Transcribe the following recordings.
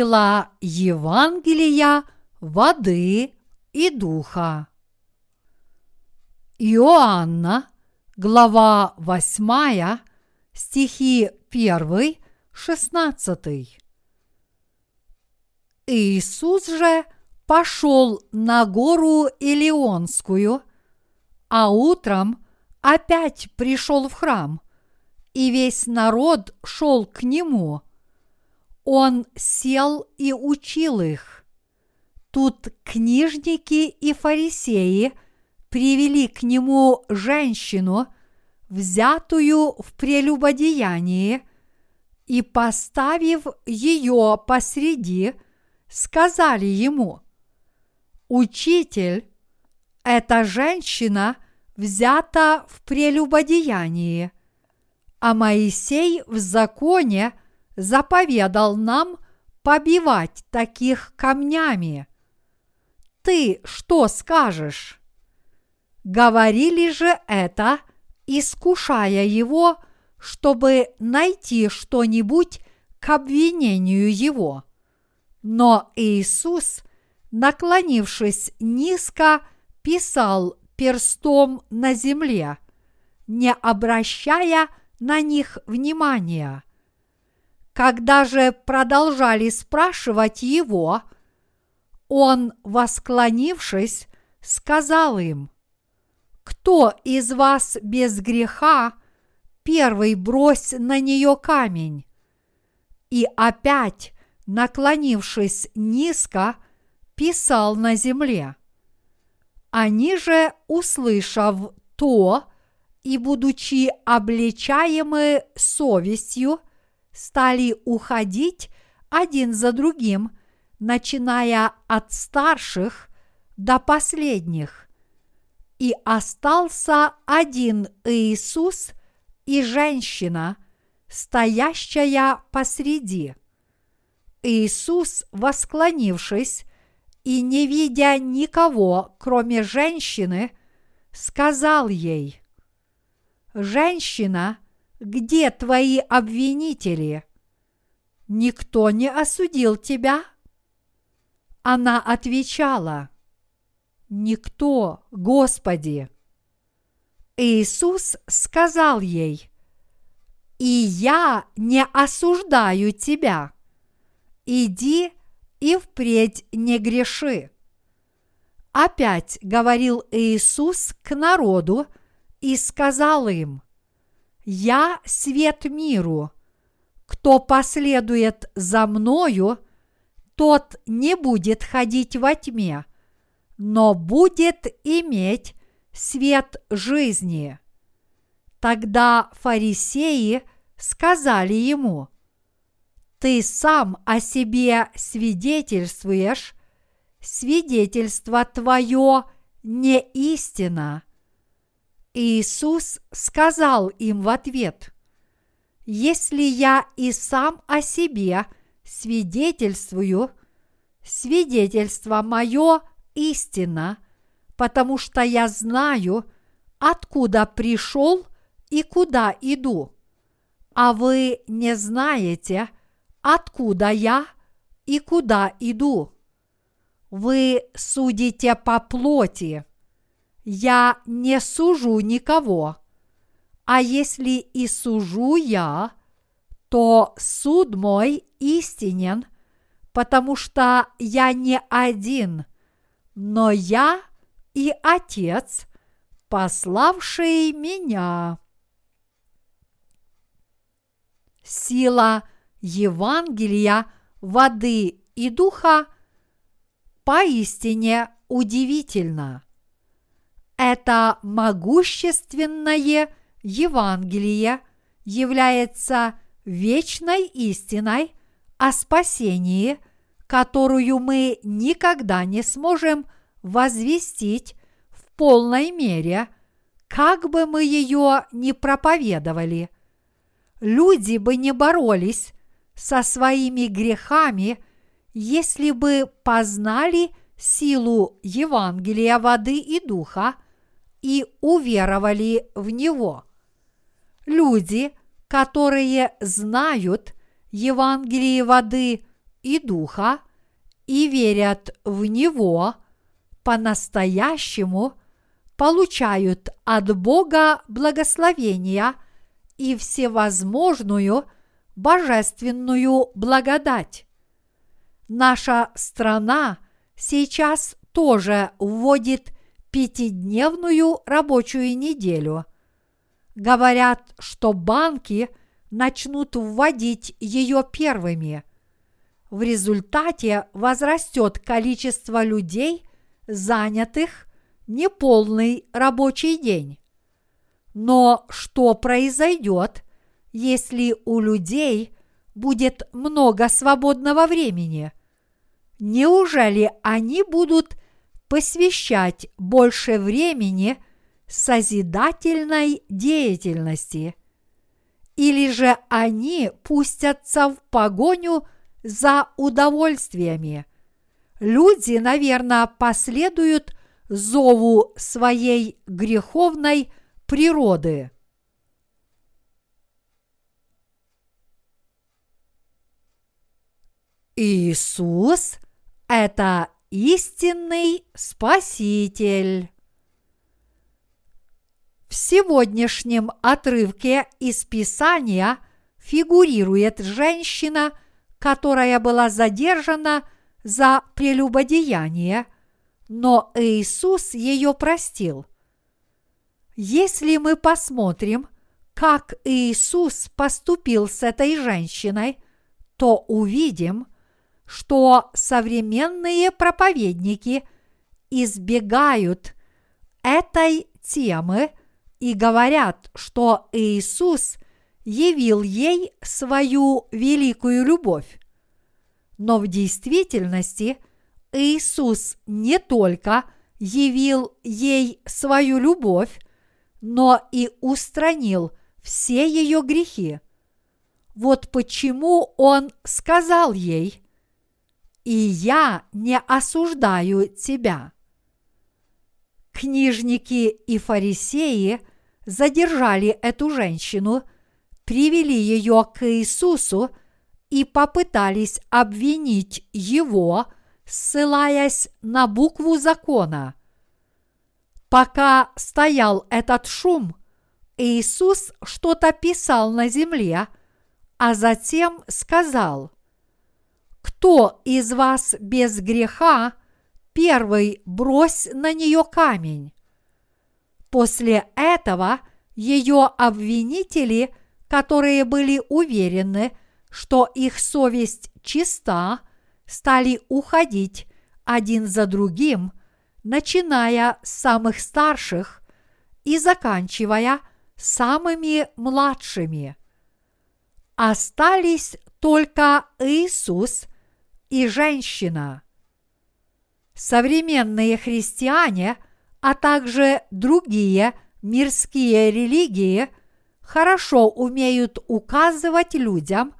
Сила Евангелия, воды и духа. Иоанна, глава 8, стихи 1, 16. Иисус же пошел на гору Илионскую, а утром опять пришел в храм, и весь народ шел к нему – он сел и учил их. Тут книжники и фарисеи привели к нему женщину, взятую в прелюбодеянии, и, поставив ее посреди, сказали ему, «Учитель, эта женщина взята в прелюбодеянии, а Моисей в законе – заповедал нам побивать таких камнями. Ты что скажешь? Говорили же это, искушая его, чтобы найти что-нибудь к обвинению его. Но Иисус, наклонившись низко, писал перстом на земле, не обращая на них внимания. Когда же продолжали спрашивать его, он, восклонившись, сказал им, «Кто из вас без греха, первый брось на нее камень?» И опять, наклонившись низко, писал на земле. Они же, услышав то и будучи обличаемы совестью, стали уходить один за другим, начиная от старших до последних. И остался один Иисус и женщина, стоящая посреди. Иисус, восклонившись и не видя никого, кроме женщины, сказал ей, «Женщина, где твои обвинители? Никто не осудил тебя? Она отвечала, Никто, Господи. Иисус сказал ей, И я не осуждаю тебя. Иди и впредь не греши. Опять говорил Иисус к народу и сказал им – я свет миру. Кто последует за мною, тот не будет ходить во тьме, но будет иметь свет жизни. Тогда фарисеи сказали ему, Ты сам о себе свидетельствуешь, свидетельство твое не истина. Иисус сказал им в ответ, «Если я и сам о себе свидетельствую, свидетельство мое истина, потому что я знаю, откуда пришел и куда иду, а вы не знаете, откуда я и куда иду. Вы судите по плоти, я не сужу никого, а если и сужу я, то суд мой истинен, потому что я не один, но я и Отец, пославший меня. Сила Евангелия, воды и духа поистине удивительна. Это могущественное Евангелие является вечной истиной о спасении, которую мы никогда не сможем возвестить в полной мере, как бы мы ее ни проповедовали. Люди бы не боролись со своими грехами, если бы познали силу Евангелия воды и духа – и уверовали в Него. Люди, которые знают Евангелие воды и духа и верят в Него, по-настоящему получают от Бога благословения и всевозможную божественную благодать. Наша страна сейчас тоже вводит пятидневную рабочую неделю. Говорят, что банки начнут вводить ее первыми. В результате возрастет количество людей, занятых неполный рабочий день. Но что произойдет, если у людей будет много свободного времени? Неужели они будут посвящать больше времени созидательной деятельности? Или же они пустятся в погоню за удовольствиями? Люди, наверное, последуют зову своей греховной природы. Иисус – это истинный Спаситель. В сегодняшнем отрывке из Писания фигурирует женщина, которая была задержана за прелюбодеяние, но Иисус ее простил. Если мы посмотрим, как Иисус поступил с этой женщиной, то увидим, что современные проповедники избегают этой темы и говорят, что Иисус явил ей свою великую любовь. Но в действительности Иисус не только явил ей свою любовь, но и устранил все ее грехи. Вот почему Он сказал ей, «И я не осуждаю тебя». Книжники и фарисеи задержали эту женщину, привели ее к Иисусу и попытались обвинить его, ссылаясь на букву закона. Пока стоял этот шум, Иисус что-то писал на земле, а затем сказал, «Кто из вас без греха, первый брось на нее камень». После этого ее обвинители, которые были уверены, что их совесть чиста, стали уходить один за другим, начиная с самых старших и заканчивая самыми младшими. Остались только Иисус и женщина. Современные христиане, а также другие мирские религии хорошо умеют указывать людям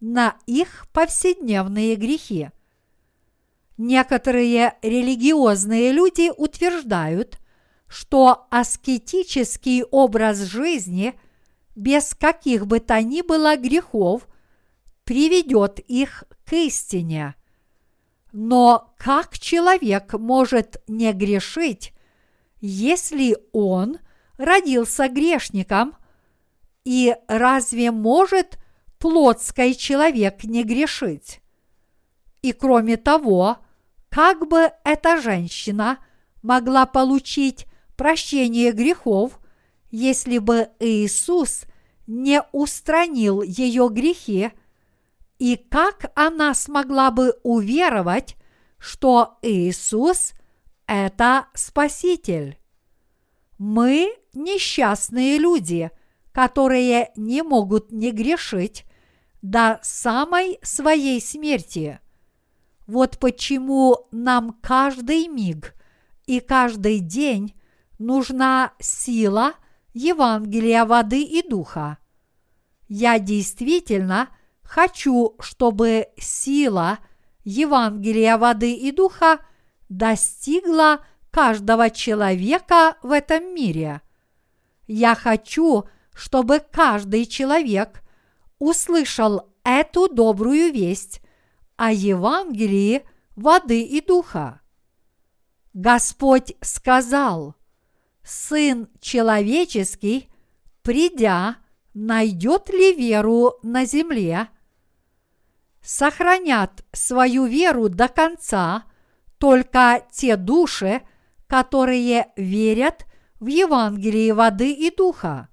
на их повседневные грехи. Некоторые религиозные люди утверждают, что аскетический образ жизни без каких бы то ни было грехов приведет их к истине. Но как человек может не грешить, если он родился грешником, и разве может плотской человек не грешить. И кроме того, как бы эта женщина могла получить прощение грехов, если бы Иисус не устранил ее грехи, и как она смогла бы уверовать, что Иисус – это Спаситель? Мы несчастные люди, которые не могут не грешить, до самой своей смерти. Вот почему нам каждый миг и каждый день нужна сила Евангелия воды и духа. Я действительно хочу, чтобы сила Евангелия воды и духа достигла каждого человека в этом мире. Я хочу, чтобы каждый человек услышал эту добрую весть о Евангелии воды и духа. Господь сказал, Сын человеческий, придя, найдет ли веру на земле? Сохранят свою веру до конца только те души, которые верят в Евангелие воды и духа.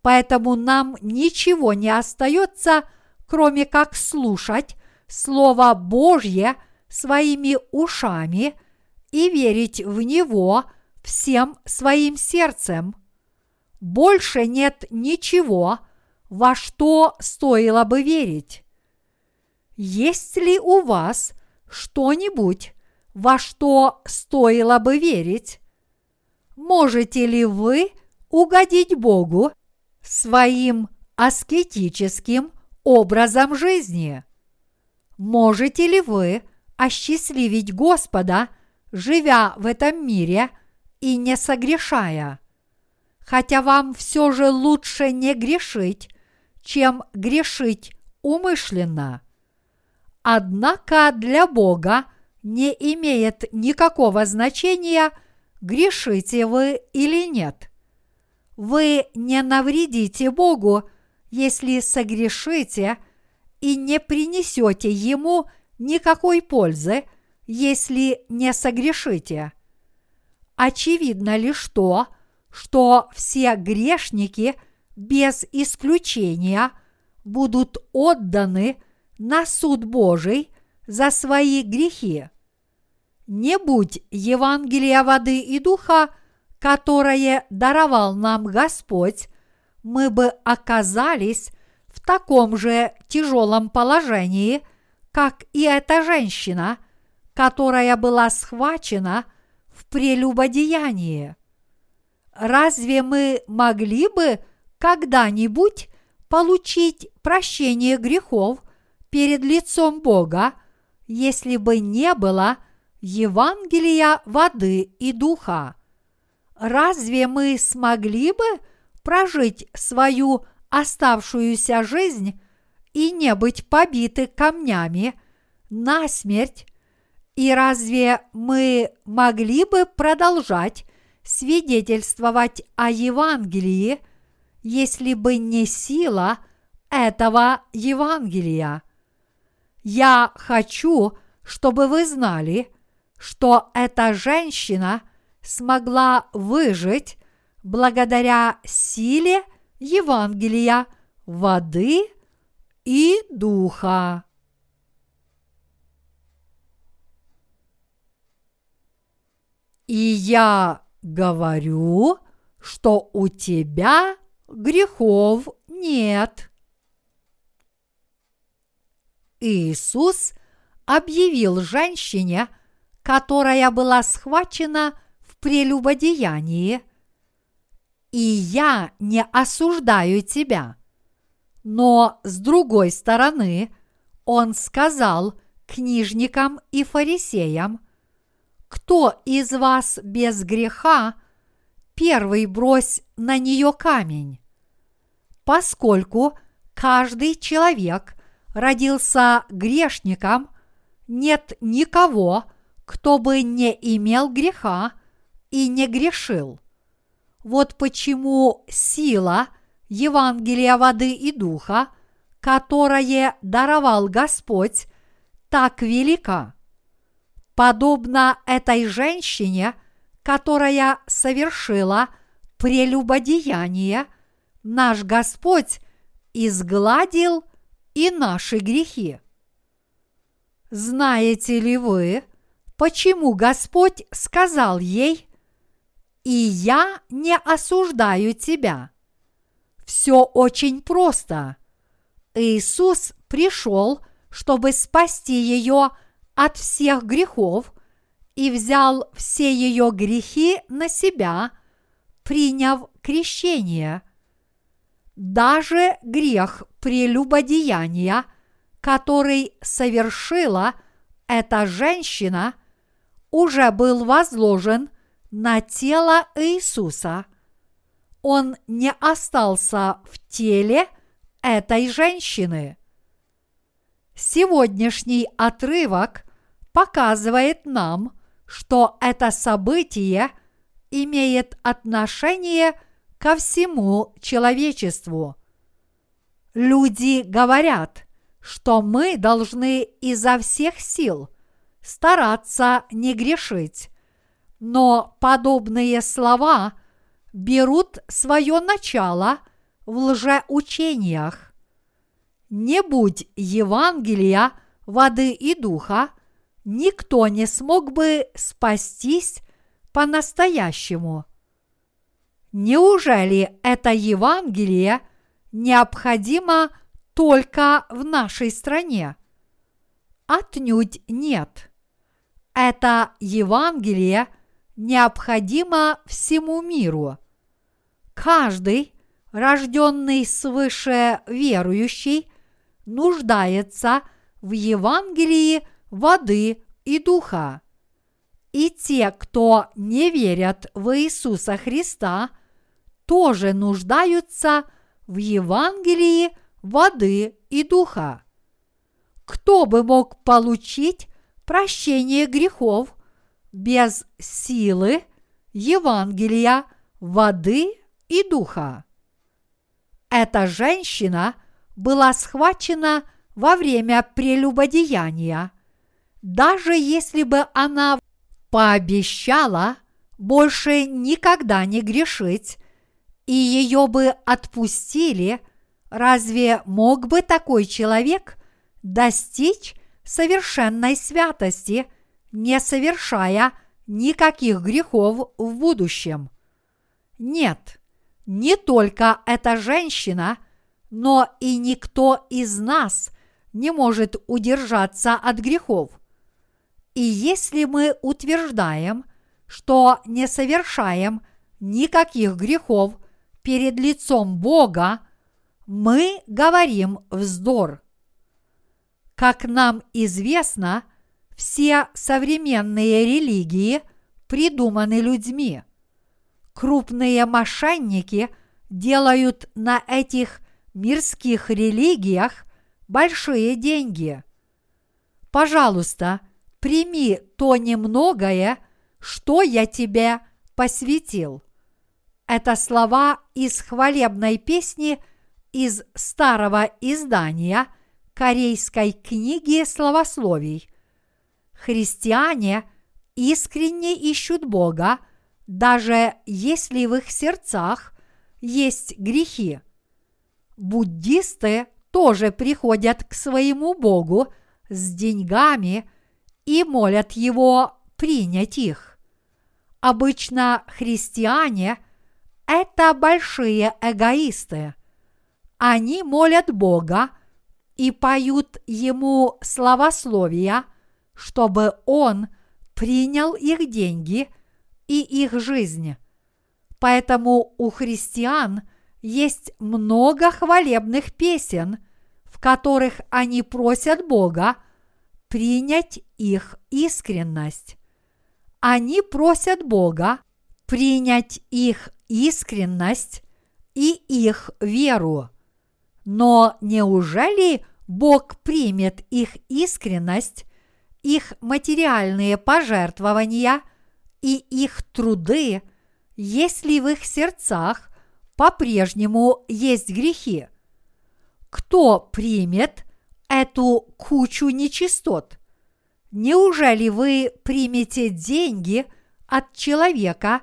Поэтому нам ничего не остается, кроме как слушать Слово Божье своими ушами и верить в Него всем своим сердцем. Больше нет ничего, во что стоило бы верить. Есть ли у вас что-нибудь, во что стоило бы верить? Можете ли вы угодить Богу своим аскетическим образом жизни? Можете ли вы осчастливить Господа, живя в этом мире и не согрешая? Хотя вам все же лучше не грешить, чем грешить умышленно. Однако для Бога не имеет никакого значения, грешите вы или нет. Вы не навредите Богу, если согрешите и не принесете Ему никакой пользы, если не согрешите. Очевидно лишь то, что все грешники без исключения будут отданы на суд Божий за свои грехи. Не будь Евангелия воды и духа – которое даровал нам Господь, мы бы оказались в таком же тяжелом положении, как и эта женщина, которая была схвачена в прелюбодеянии. Разве мы могли бы когда-нибудь получить прощение грехов перед лицом Бога, если бы не было Евангелия воды и духа? разве мы смогли бы прожить свою оставшуюся жизнь и не быть побиты камнями на смерть? И разве мы могли бы продолжать свидетельствовать о Евангелии, если бы не сила этого Евангелия? Я хочу, чтобы вы знали, что эта женщина – смогла выжить благодаря силе Евангелия воды и духа. И я говорю, что у тебя грехов нет. Иисус объявил женщине, которая была схвачена прелюбодеянии, и я не осуждаю тебя. Но с другой стороны, он сказал книжникам и фарисеям, кто из вас без греха, первый брось на нее камень. Поскольку каждый человек родился грешником, нет никого, кто бы не имел греха, и не грешил. Вот почему сила Евангелия воды и духа, которое даровал Господь, так велика. Подобно этой женщине, которая совершила прелюбодеяние, наш Господь изгладил и наши грехи. Знаете ли вы, почему Господь сказал ей – и я не осуждаю тебя. Все очень просто. Иисус пришел, чтобы спасти ее от всех грехов и взял все ее грехи на себя, приняв крещение. Даже грех прелюбодеяния, который совершила эта женщина, уже был возложен – на тело Иисуса. Он не остался в теле этой женщины. Сегодняшний отрывок показывает нам, что это событие имеет отношение ко всему человечеству. Люди говорят, что мы должны изо всех сил стараться не грешить, но подобные слова берут свое начало в лжеучениях. Не будь Евангелия воды и духа, никто не смог бы спастись по-настоящему. Неужели это Евангелие необходимо только в нашей стране? Отнюдь нет. Это Евангелие необходимо всему миру. Каждый, рожденный свыше верующий, нуждается в Евангелии воды и духа. И те, кто не верят в Иисуса Христа, тоже нуждаются в Евангелии воды и духа. Кто бы мог получить прощение грехов без силы Евангелия воды и духа? Эта женщина была схвачена во время прелюбодеяния. Даже если бы она пообещала больше никогда не грешить, и ее бы отпустили, разве мог бы такой человек достичь совершенной святости, не совершая никаких грехов в будущем? Нет, не только эта женщина, но и никто из нас не может удержаться от грехов – и если мы утверждаем, что не совершаем никаких грехов перед лицом Бога, мы говорим вздор. Как нам известно, все современные религии придуманы людьми. Крупные мошенники делают на этих мирских религиях большие деньги. Пожалуйста, прими то немногое, что я тебе посвятил. Это слова из хвалебной песни из старого издания корейской книги словословий. Христиане искренне ищут Бога, даже если в их сердцах есть грехи. Буддисты тоже приходят к своему Богу с деньгами – и молят его принять их. Обычно христиане – это большие эгоисты. Они молят Бога и поют Ему славословия, чтобы Он принял их деньги и их жизнь. Поэтому у христиан есть много хвалебных песен, в которых они просят Бога принять их искренность. Они просят Бога принять их искренность и их веру. Но неужели Бог примет их искренность, их материальные пожертвования и их труды, если в их сердцах по-прежнему есть грехи? Кто примет эту кучу нечистот? Неужели вы примете деньги от человека,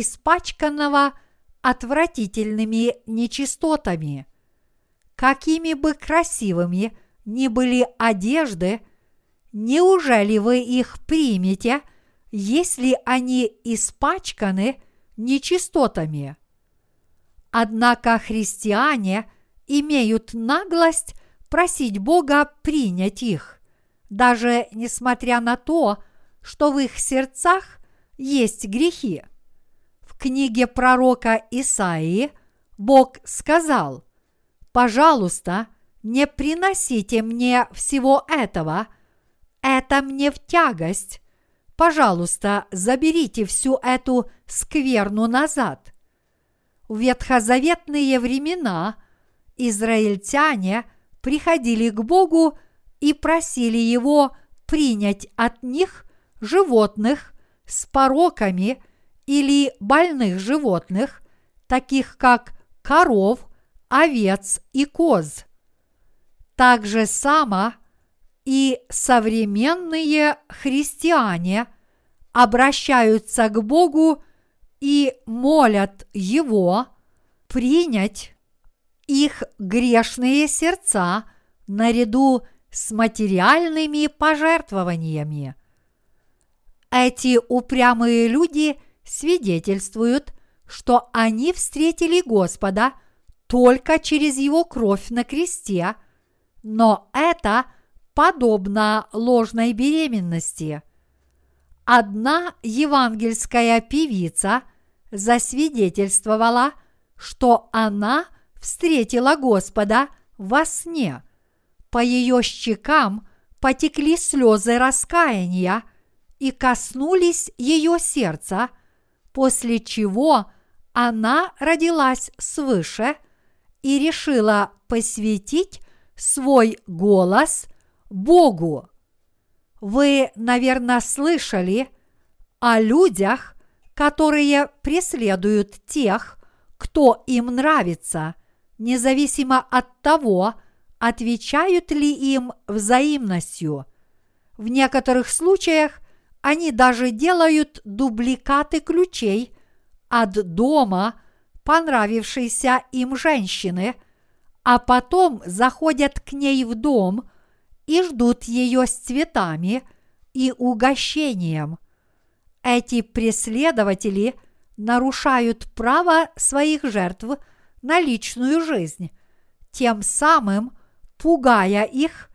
испачканного отвратительными нечистотами? Какими бы красивыми ни были одежды, неужели вы их примете, если они испачканы нечистотами? Однако христиане имеют наглость просить Бога принять их, даже несмотря на то, что в их сердцах есть грехи. Книге пророка Исаии Бог сказал, «Пожалуйста, не приносите мне всего этого, это мне в тягость. Пожалуйста, заберите всю эту скверну назад». В ветхозаветные времена израильтяне приходили к Богу и просили его принять от них животных с пороками или больных животных, таких как коров, овец и коз. Так же само и современные христиане обращаются к Богу и молят Его принять их грешные сердца наряду с материальными пожертвованиями. Эти упрямые люди свидетельствуют, что они встретили Господа только через Его кровь на кресте, но это подобно ложной беременности. Одна евангельская певица засвидетельствовала, что она встретила Господа во сне. По ее щекам потекли слезы раскаяния и коснулись ее сердца, после чего она родилась свыше и решила посвятить свой голос Богу. Вы, наверное, слышали о людях, которые преследуют тех, кто им нравится, независимо от того, отвечают ли им взаимностью. В некоторых случаях они даже делают дубликаты ключей от дома понравившейся им женщины, а потом заходят к ней в дом и ждут ее с цветами и угощением. Эти преследователи нарушают право своих жертв на личную жизнь, тем самым пугая их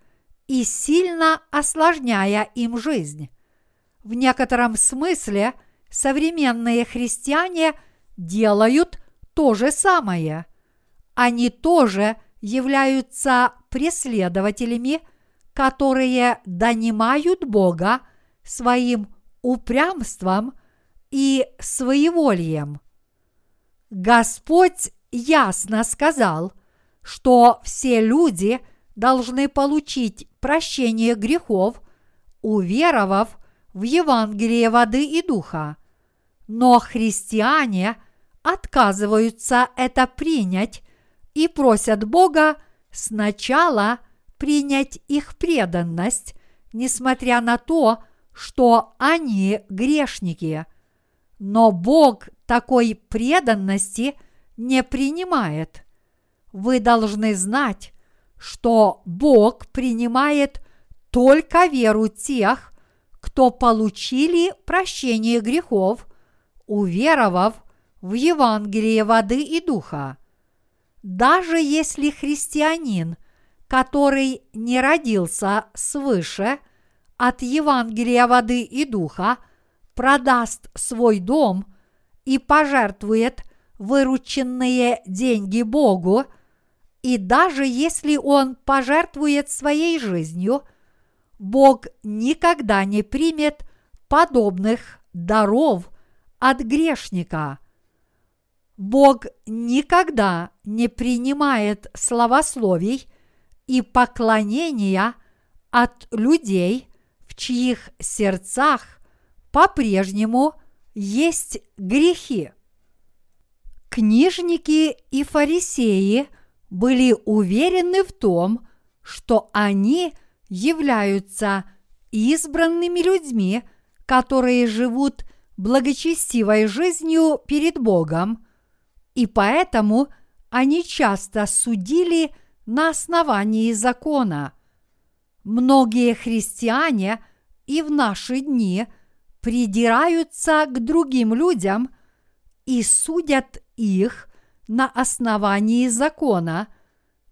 и сильно осложняя им жизнь. В некотором смысле современные христиане делают то же самое. Они тоже являются преследователями, которые донимают Бога своим упрямством и своеволием. Господь ясно сказал, что все люди должны получить прощение грехов, уверовав в Евангелие воды и духа. Но христиане отказываются это принять и просят Бога сначала принять их преданность, несмотря на то, что они грешники. Но Бог такой преданности не принимает. Вы должны знать, что Бог принимает только веру тех, кто получили прощение грехов, уверовав в Евангелие воды и духа. Даже если христианин, который не родился свыше от Евангелия воды и духа, продаст свой дом и пожертвует вырученные деньги Богу, и даже если он пожертвует своей жизнью – Бог никогда не примет подобных даров от грешника. Бог никогда не принимает словословий и поклонения от людей, в чьих сердцах по-прежнему есть грехи. Книжники и фарисеи были уверены в том, что они – являются избранными людьми, которые живут благочестивой жизнью перед Богом, и поэтому они часто судили на основании закона. Многие христиане и в наши дни придираются к другим людям и судят их на основании закона,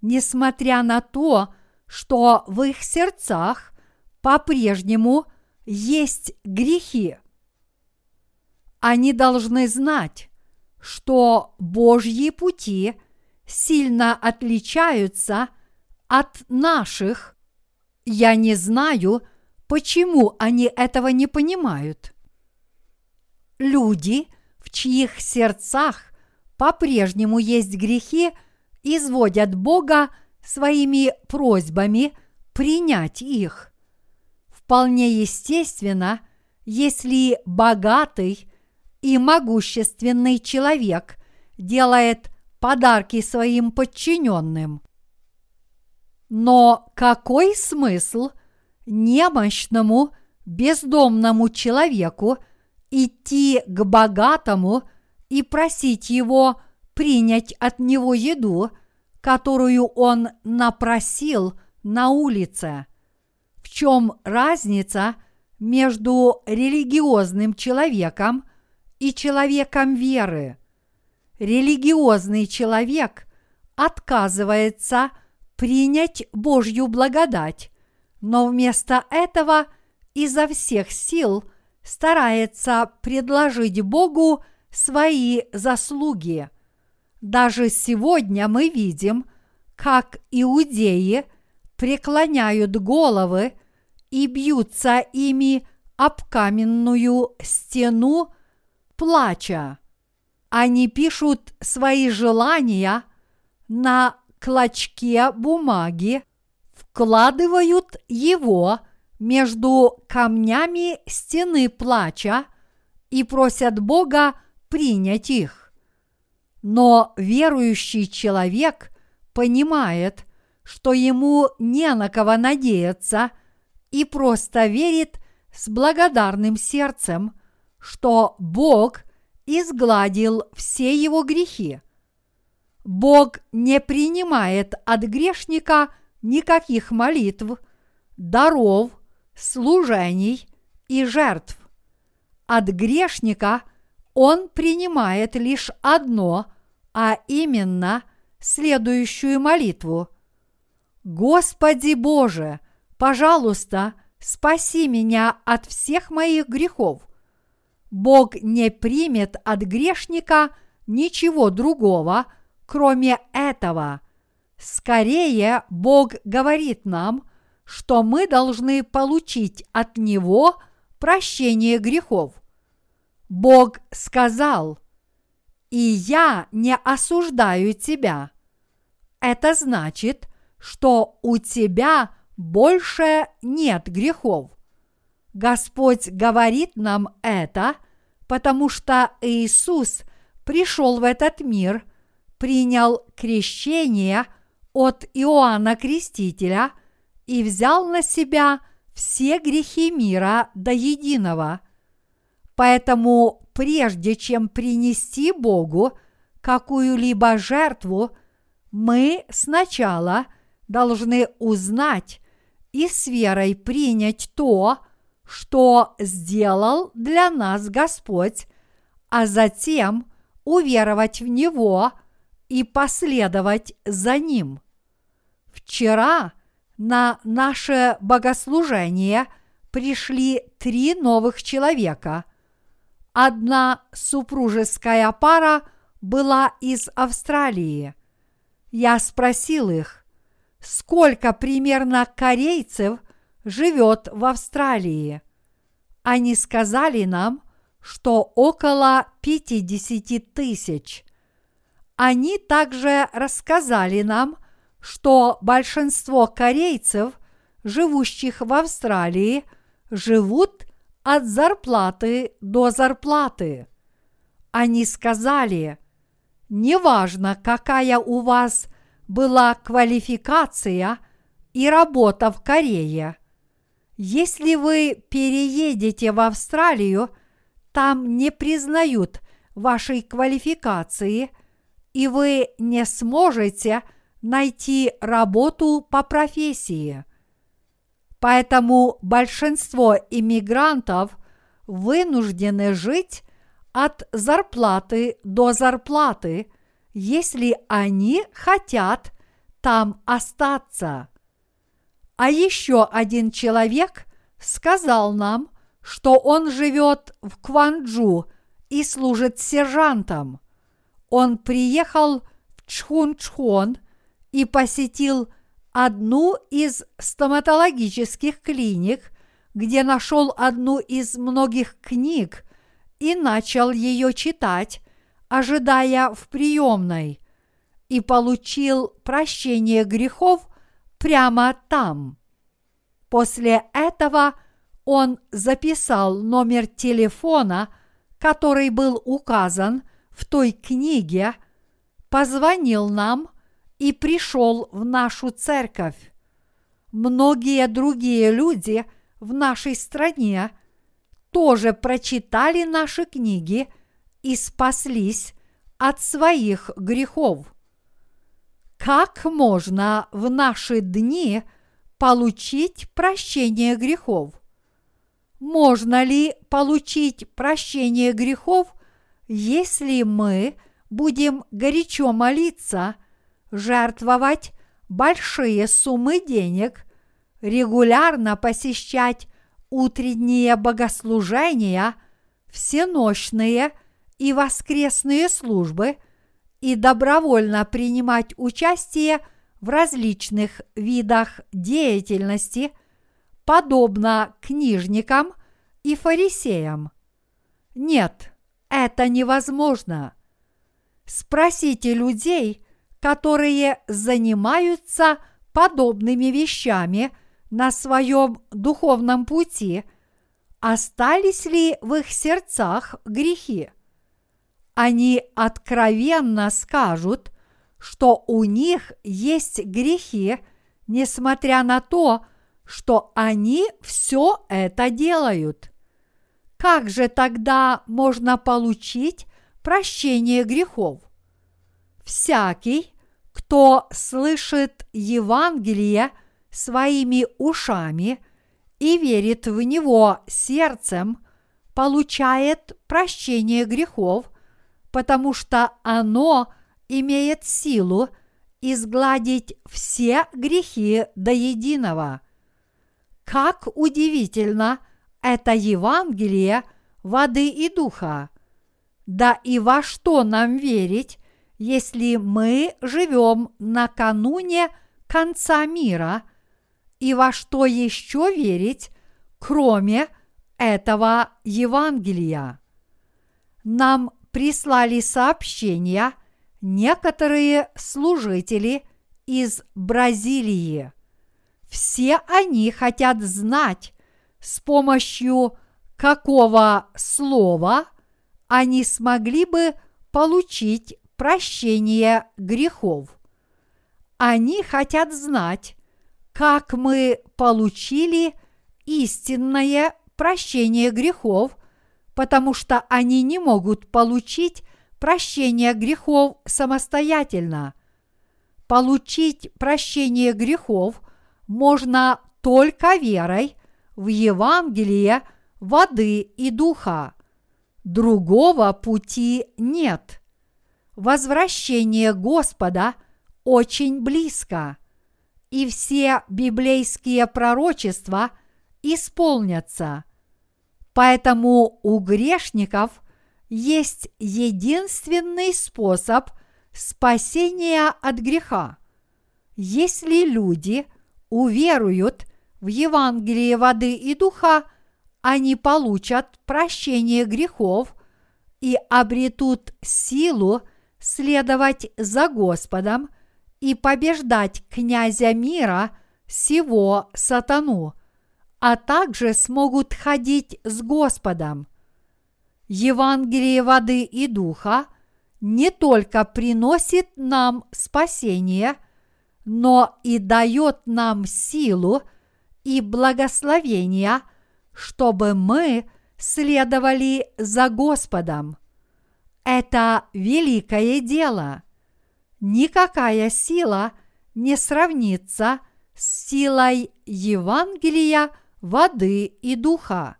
несмотря на то, что в их сердцах по-прежнему есть грехи. Они должны знать, что Божьи пути сильно отличаются от наших. Я не знаю, почему они этого не понимают. Люди, в чьих сердцах по-прежнему есть грехи, изводят Бога своими просьбами принять их. Вполне естественно, если богатый и могущественный человек делает подарки своим подчиненным. Но какой смысл немощному бездомному человеку идти к богатому и просить его принять от него еду, которую он напросил на улице? В чем разница между религиозным человеком и человеком веры? Религиозный человек отказывается принять Божью благодать, но вместо этого изо всех сил старается предложить Богу свои заслуги. Даже сегодня мы видим, как иудеи преклоняют головы и бьются ими об каменную стену, плача. Они пишут свои желания на клочке бумаги, вкладывают его между камнями стены плача и просят Бога принять их. Но верующий человек понимает, что ему не на кого надеяться и просто верит с благодарным сердцем, что Бог изгладил все его грехи. Бог не принимает от грешника никаких молитв, даров, служений и жертв. От грешника он принимает лишь одно, а именно следующую молитву. Господи Боже, пожалуйста, спаси меня от всех моих грехов. Бог не примет от грешника ничего другого – кроме этого. Скорее Бог говорит нам, что мы должны получить от Него прощение грехов. Бог сказал, «И я не осуждаю тебя». Это значит, что у тебя больше нет грехов. Господь говорит нам это, потому что Иисус пришел в этот мир – принял крещение от Иоанна Крестителя и взял на себя все грехи мира до единого. Поэтому прежде чем принести Богу какую-либо жертву, мы сначала должны узнать и с верой принять то, что сделал для нас Господь, а затем уверовать в Него – и последовать за Ним. Вчера на наше богослужение пришли три новых человека. Одна супружеская пара была из Австралии. Я спросил их, сколько примерно корейцев живет в Австралии. Они сказали нам, что около 50 тысяч. Они также рассказали нам, что большинство корейцев, живущих в Австралии, живут от зарплаты до зарплаты. Они сказали, неважно, какая у вас была квалификация и работа в Корее, если вы переедете в Австралию, там не признают вашей квалификации – и вы не сможете найти работу по профессии. Поэтому большинство иммигрантов вынуждены жить от зарплаты до зарплаты, если они хотят там остаться. А еще один человек сказал нам, что он живет в Кванджу и служит сержантом он приехал в Чхунчхон и посетил одну из стоматологических клиник, где нашел одну из многих книг и начал ее читать, ожидая в приемной, и получил прощение грехов прямо там. После этого он записал номер телефона, который был указан в той книге, позвонил нам и пришел в нашу церковь. Многие другие люди в нашей стране тоже прочитали наши книги и спаслись от своих грехов. Как можно в наши дни получить прощение грехов? Можно ли получить прощение грехов, если мы будем горячо молиться, жертвовать большие суммы денег, регулярно посещать утренние богослужения, всеночные и воскресные службы и добровольно принимать участие в различных видах деятельности, подобно книжникам и фарисеям. Нет, это невозможно. Спросите людей, которые занимаются подобными вещами на своем духовном пути, остались ли в их сердцах грехи? Они откровенно скажут, что у них есть грехи, несмотря на то, что они все это делают. Как же тогда можно получить прощение грехов? Всякий, кто слышит Евангелие своими ушами и верит в него сердцем, получает прощение грехов, потому что оно имеет силу изгладить все грехи до единого. Как удивительно это Евангелие воды и духа! Да и во что нам верить, если мы живем накануне конца мира, и во что еще верить, кроме этого Евангелия? Нам прислали сообщения некоторые служители из Бразилии. Все они хотят знать, с помощью какого слова – они смогли бы получить прощение грехов. Они хотят знать, как мы получили истинное прощение грехов, потому что они не могут получить прощение грехов самостоятельно. Получить прощение грехов можно только верой в Евангелие воды и духа. Другого пути нет. Возвращение Господа очень близко, и все библейские пророчества исполнятся. Поэтому у грешников есть единственный способ спасения от греха. Если люди уверуют в Евангелие воды и духа – они получат прощение грехов и обретут силу следовать за Господом и побеждать князя мира сего сатану, а также смогут ходить с Господом. Евангелие воды и духа не только приносит нам спасение, но и дает нам силу и благословение – чтобы мы следовали за Господом. Это великое дело. Никакая сила не сравнится с силой Евангелия, воды и духа.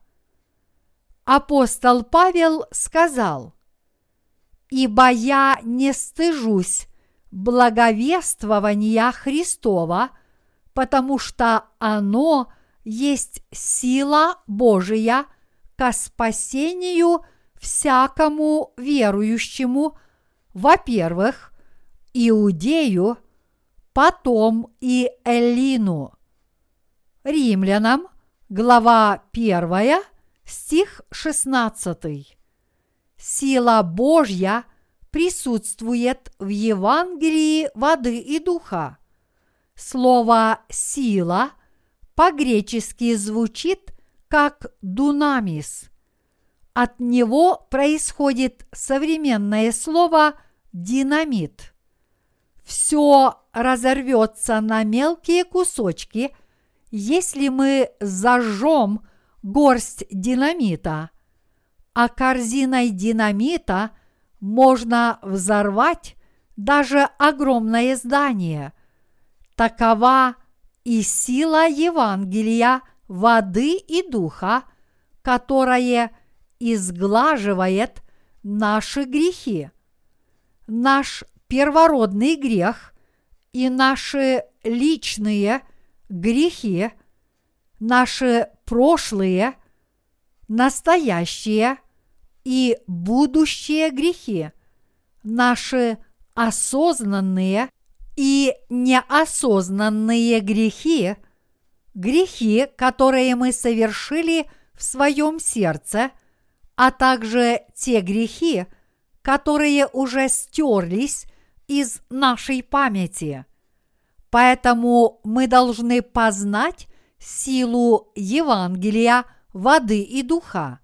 Апостол Павел сказал, «Ибо я не стыжусь благовествования Христова, потому что оно есть сила Божия ко спасению всякому верующему, во-первых, Иудею, потом и Эллину. Римлянам, глава 1, стих 16. Сила Божья присутствует в Евангелии воды и духа. Слово «сила» по-гречески звучит как дунамис. От него происходит современное слово динамит. Все разорвется на мелкие кусочки, если мы зажжем горсть динамита, а корзиной динамита можно взорвать даже огромное здание. Такова и сила Евангелия воды и духа, которое изглаживает наши грехи. Наш первородный грех и наши личные грехи, наши прошлые, настоящие и будущие грехи, наши осознанные и неосознанные грехи, грехи, которые мы совершили в своем сердце, а также те грехи, которые уже стерлись из нашей памяти. Поэтому мы должны познать силу Евангелия воды и духа.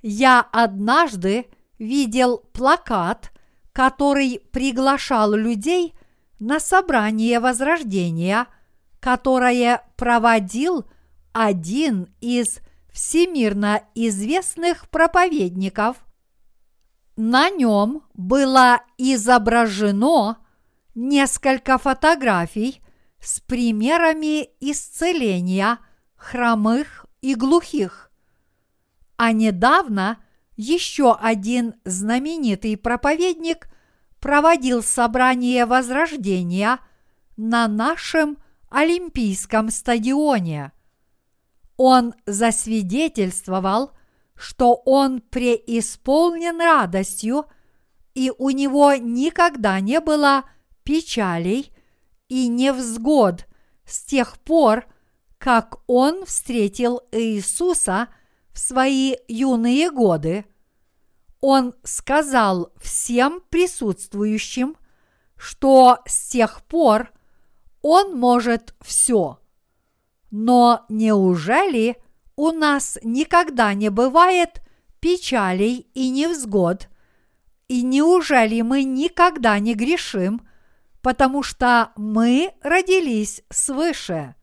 Я однажды видел плакат, который приглашал людей на собрание Возрождения, которое проводил один из всемирно известных проповедников. На нем было изображено несколько фотографий с примерами исцеления хромых и глухих. А недавно еще один знаменитый проповедник проводил собрание Возрождения на нашем Олимпийском стадионе. Он засвидетельствовал, что он преисполнен радостью, и у него никогда не было печалей и невзгод с тех пор, как он встретил Иисуса в свои юные годы. Он сказал всем присутствующим, что с тех пор он может все. Но неужели у нас никогда не бывает печалей и невзгод? И неужели мы никогда не грешим – потому что мы родились свыше.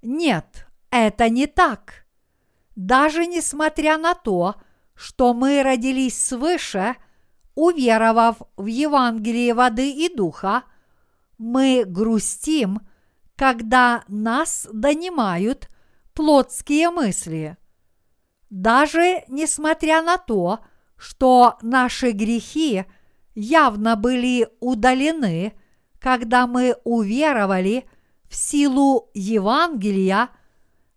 Нет, это не так. Даже несмотря на то, что мы родились свыше, уверовав в Евангелие воды и духа, мы грустим, когда нас донимают плотские мысли. Даже несмотря на то, что наши грехи явно были удалены когда мы уверовали в силу Евангелия,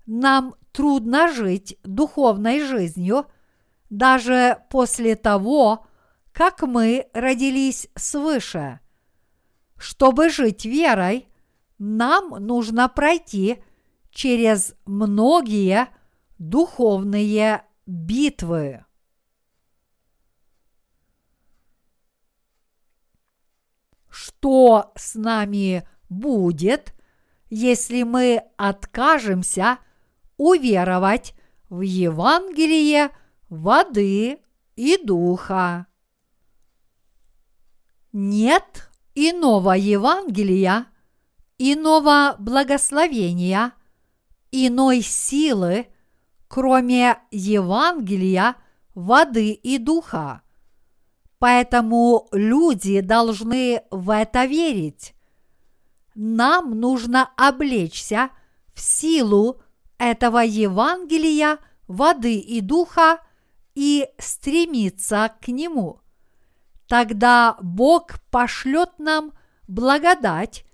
нам трудно жить духовной жизнью даже после того, как мы родились свыше. Чтобы жить верой, нам нужно пройти через многие духовные битвы. что с нами будет, если мы откажемся уверовать в Евангелие воды и духа. Нет иного Евангелия, иного благословения, иной силы, кроме Евангелия воды и духа. Поэтому люди должны в это верить. Нам нужно облечься в силу этого Евангелия воды и духа и стремиться к нему. Тогда Бог пошлет нам благодать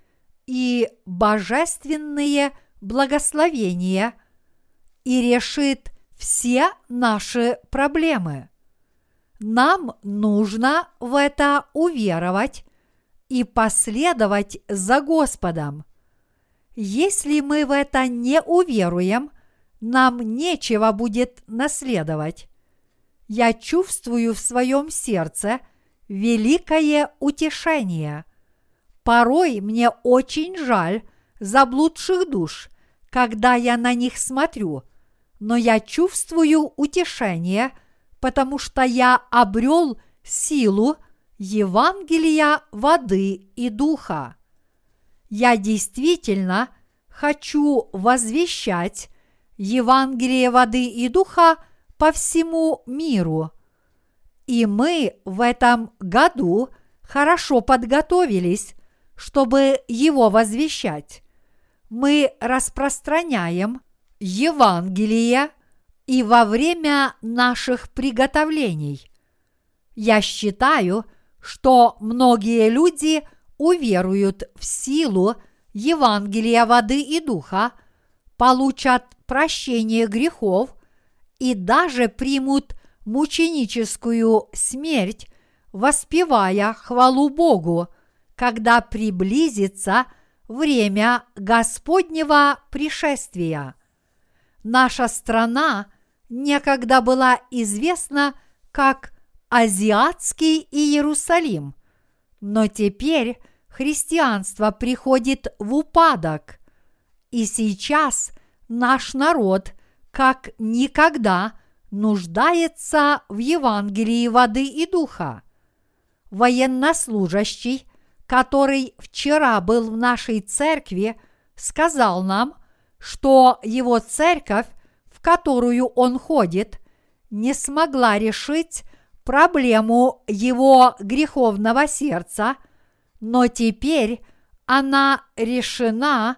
и божественные благословения и решит все наши проблемы. Нам нужно в это уверовать и последовать за Господом. Если мы в это не уверуем, нам нечего будет наследовать. Я чувствую в своем сердце великое утешение. Порой мне очень жаль заблудших душ, когда я на них смотрю, но я чувствую утешение, потому что я обрел силу Евангелия воды и духа. Я действительно хочу возвещать Евангелие воды и духа по всему миру. И мы в этом году хорошо подготовились, чтобы его возвещать. Мы распространяем Евангелие и во время наших приготовлений. Я считаю, что многие люди уверуют в силу Евангелия воды и духа, получат прощение грехов и даже примут мученическую смерть, воспевая хвалу Богу, когда приблизится время Господнего пришествия. Наша страна некогда была известна как Азиатский Иерусалим, но теперь христианство приходит в упадок, и сейчас наш народ как никогда нуждается в Евангелии воды и духа. Военнослужащий, который вчера был в нашей церкви, сказал нам, что его церковь, в которую он ходит, не смогла решить проблему его греховного сердца, но теперь она решена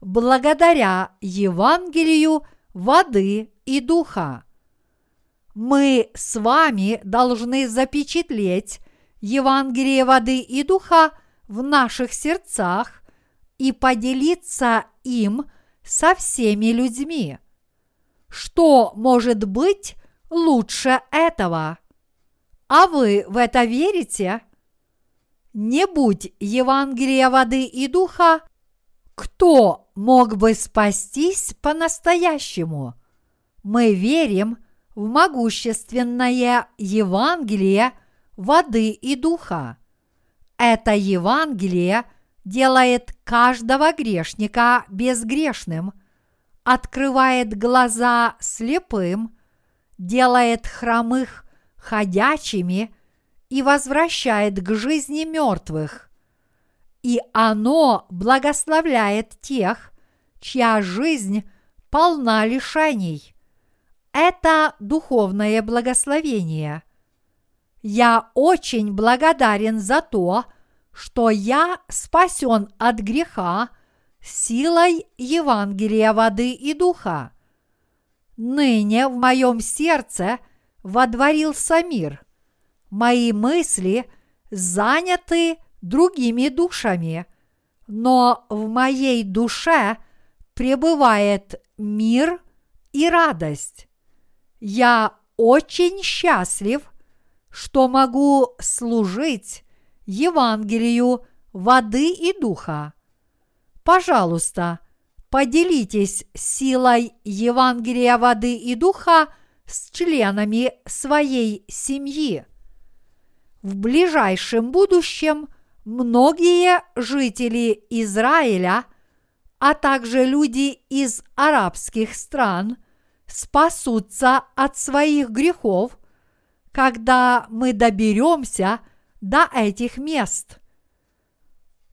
благодаря Евангелию воды и духа. Мы с вами должны запечатлеть Евангелие воды и духа в наших сердцах и поделиться им со всеми людьми. Что может быть лучше этого? А вы в это верите? Не будь Евангелия воды и духа, кто мог бы спастись по-настоящему? Мы верим в могущественное Евангелие воды и духа. Это Евангелие делает каждого грешника безгрешным, открывает глаза слепым, делает хромых ходячими и возвращает к жизни мертвых. И оно благословляет тех, чья жизнь полна лишений. Это духовное благословение. Я очень благодарен за то, что я спасен от греха силой Евангелия воды и духа. Ныне в моем сердце водворился мир. Мои мысли заняты другими душами, но в моей душе пребывает мир и радость. Я очень счастлив, что могу служить Евангелию воды и духа. Пожалуйста, поделитесь силой Евангелия воды и духа с членами своей семьи. В ближайшем будущем многие жители Израиля, а также люди из арабских стран спасутся от своих грехов, когда мы доберемся до этих мест.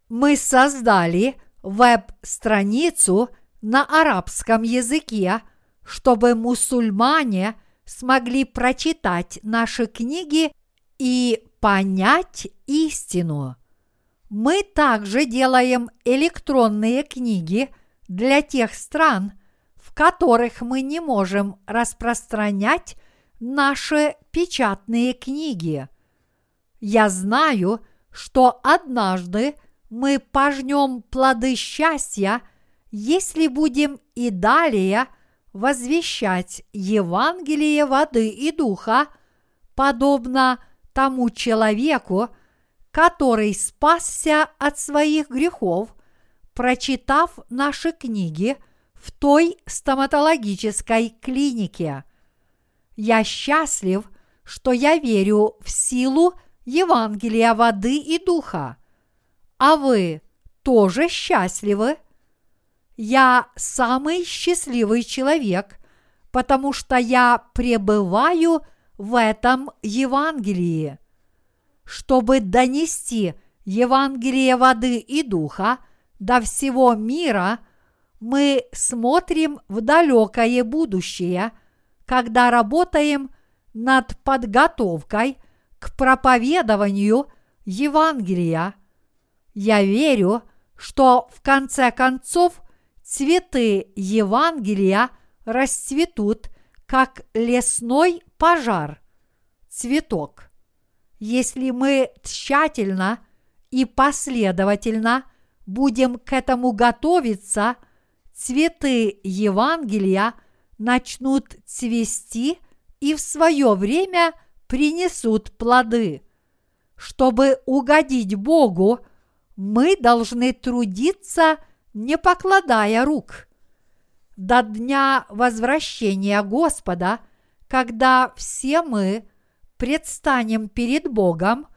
Мы создали веб-страницу на арабском языке, чтобы мусульмане смогли прочитать наши книги и понять истину. Мы также делаем электронные книги для тех стран, в которых мы не можем распространять наши печатные книги. Я знаю, что однажды мы пожнем плоды счастья, если будем и далее возвещать Евангелие воды и духа, подобно тому человеку, который спасся от своих грехов, прочитав наши книги в той стоматологической клинике. Я счастлив, что я верю в силу Евангелия воды и духа. А вы тоже счастливы? я самый счастливый человек, потому что я пребываю в этом Евангелии. Чтобы донести Евангелие воды и духа до всего мира, мы смотрим в далекое будущее, когда работаем над подготовкой к проповедованию Евангелия. Я верю, что в конце концов цветы Евангелия расцветут, как лесной пожар, цветок. Если мы тщательно и последовательно будем к этому готовиться, цветы Евангелия начнут цвести и в свое время принесут плоды. Чтобы угодить Богу, мы должны трудиться, не покладая рук. До дня возвращения Господа, когда все мы предстанем перед Богом,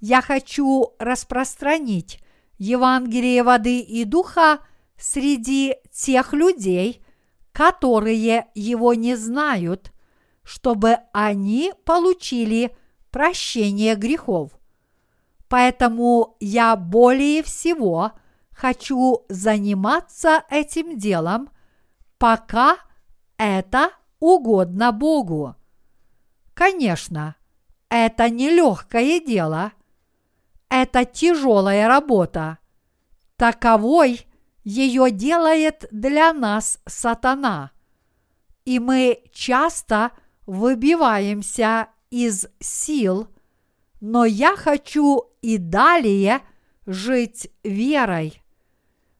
я хочу распространить Евангелие воды и духа среди тех людей, которые его не знают, чтобы они получили прощение грехов. Поэтому я более всего хочу заниматься этим делом, пока это угодно Богу. Конечно, это нелегкое дело, это тяжелая работа. Таковой ее делает для нас сатана. И мы часто выбиваемся из сил, но я хочу и далее жить верой.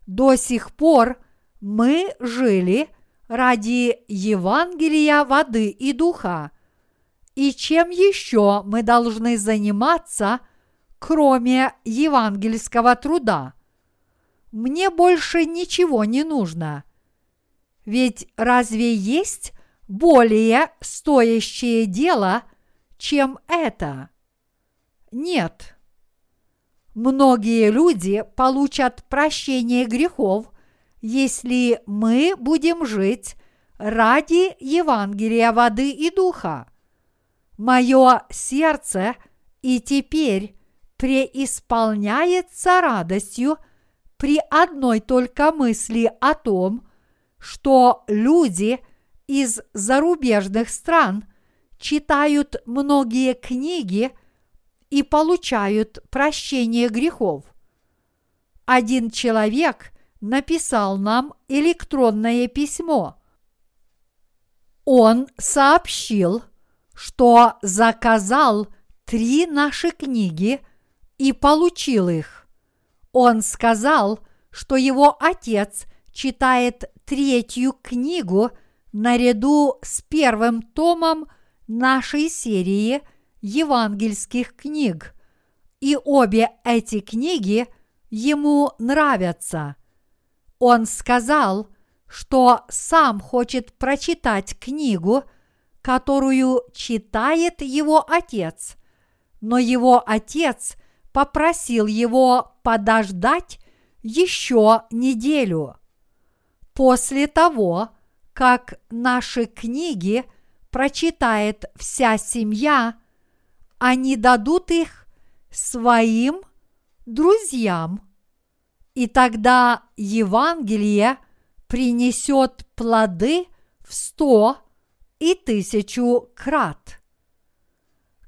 До сих пор мы жили ради Евангелия воды и духа. И чем еще мы должны заниматься, кроме евангельского труда? Мне больше ничего не нужно. Ведь разве есть более стоящее дело, чем это? Нет. Многие люди получат прощение грехов, если мы будем жить ради Евангелия воды и духа. Мое сердце и теперь преисполняется радостью при одной только мысли о том, что люди из зарубежных стран читают многие книги – и получают прощение грехов. Один человек написал нам электронное письмо. Он сообщил, что заказал три наши книги и получил их. Он сказал, что его отец читает третью книгу наряду с первым томом нашей серии – евангельских книг, и обе эти книги ему нравятся. Он сказал, что сам хочет прочитать книгу, которую читает его отец, но его отец попросил его подождать еще неделю. После того, как наши книги прочитает вся семья – они дадут их своим друзьям. И тогда Евангелие принесет плоды в сто и тысячу крат.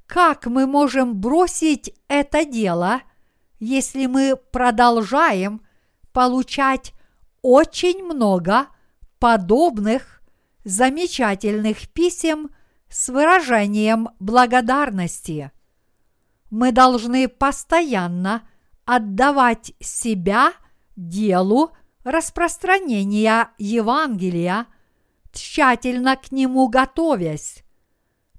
Как мы можем бросить это дело, если мы продолжаем получать очень много подобных замечательных писем с выражением благодарности. Мы должны постоянно отдавать себя делу распространения Евангелия, тщательно к нему готовясь.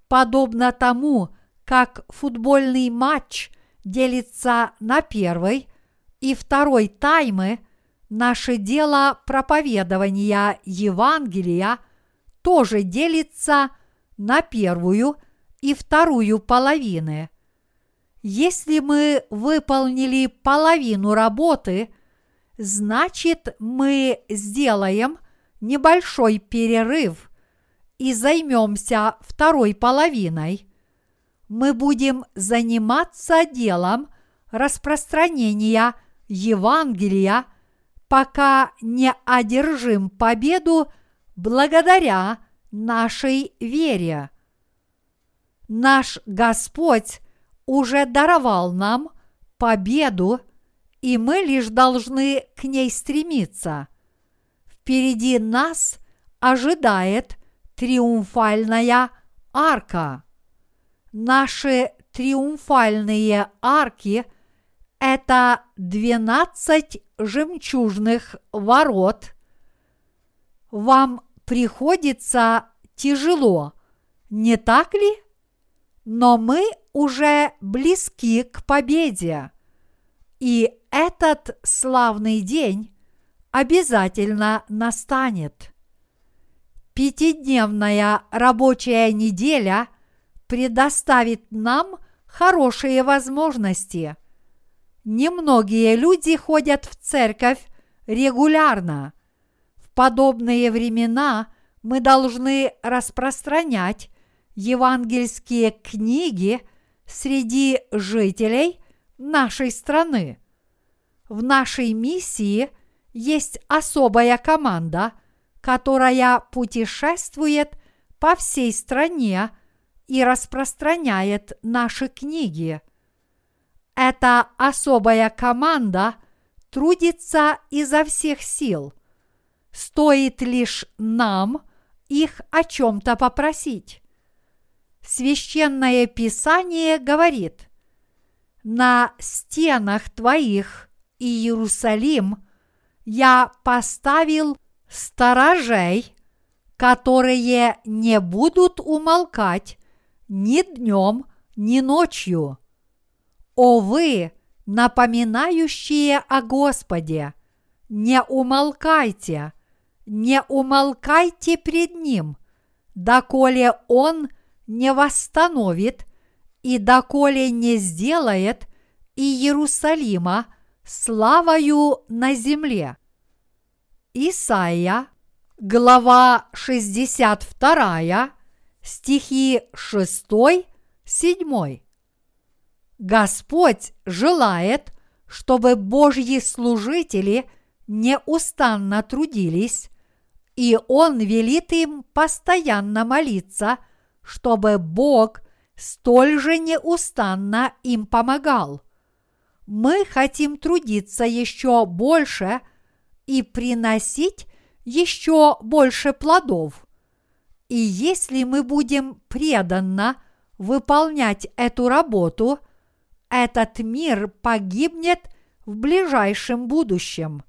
Подобно тому, как футбольный матч делится на первый и второй таймы, наше дело проповедования Евангелия тоже делится на первую и вторую половины. Если мы выполнили половину работы, значит мы сделаем небольшой перерыв и займемся второй половиной. Мы будем заниматься делом распространения Евангелия, пока не одержим победу благодаря нашей вере. Наш Господь уже даровал нам победу, и мы лишь должны к ней стремиться. Впереди нас ожидает триумфальная арка. Наши триумфальные арки – это двенадцать жемчужных ворот. Вам приходится тяжело, не так ли? Но мы уже близки к победе. И этот славный день обязательно настанет. Пятидневная рабочая неделя предоставит нам хорошие возможности. Немногие люди ходят в церковь регулярно. В подобные времена мы должны распространять евангельские книги среди жителей нашей страны. В нашей миссии есть особая команда, которая путешествует по всей стране и распространяет наши книги. Эта особая команда трудится изо всех сил. Стоит лишь нам их о чем-то попросить. Священное Писание говорит, «На стенах твоих, Иерусалим, я поставил сторожей, которые не будут умолкать ни днем, ни ночью. О вы, напоминающие о Господе, не умолкайте, не умолкайте пред Ним, доколе Он не восстановит и доколе не сделает Иерусалима славою на земле. Исайя, глава 62, стихи 6, 7. Господь желает, чтобы Божьи служители неустанно трудились, и Он велит им постоянно молиться, чтобы Бог столь же неустанно им помогал. Мы хотим трудиться еще больше и приносить еще больше плодов. И если мы будем преданно выполнять эту работу, этот мир погибнет в ближайшем будущем.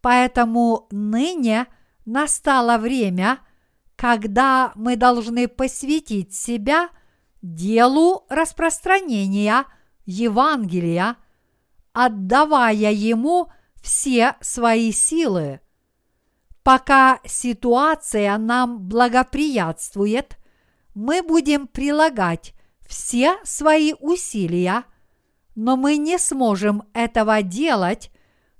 Поэтому ныне настало время, когда мы должны посвятить себя делу распространения Евангелия, отдавая ему все свои силы. Пока ситуация нам благоприятствует, мы будем прилагать все свои усилия, но мы не сможем этого делать,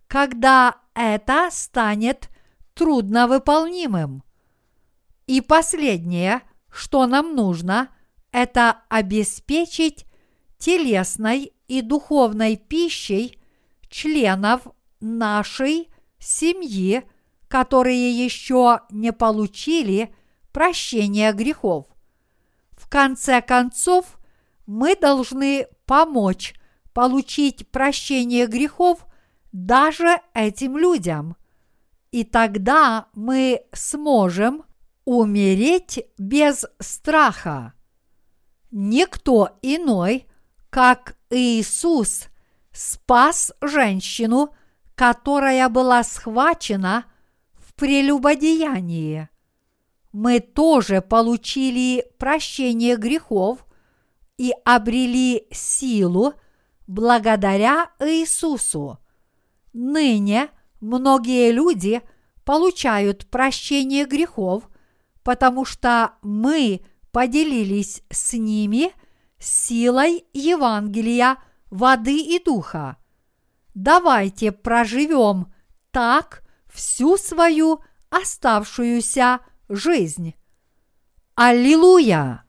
когда это станет трудновыполнимым. И последнее, что нам нужно, это обеспечить телесной и духовной пищей членов нашей семьи которые еще не получили прощения грехов. В конце концов, мы должны помочь получить прощение грехов даже этим людям. И тогда мы сможем умереть без страха. Никто иной, как Иисус, спас женщину, которая была схвачена – прелюбодеянии. Мы тоже получили прощение грехов и обрели силу благодаря Иисусу. Ныне многие люди получают прощение грехов, потому что мы поделились с ними силой Евангелия воды и духа. Давайте проживем так всю свою оставшуюся жизнь. Аллилуйя!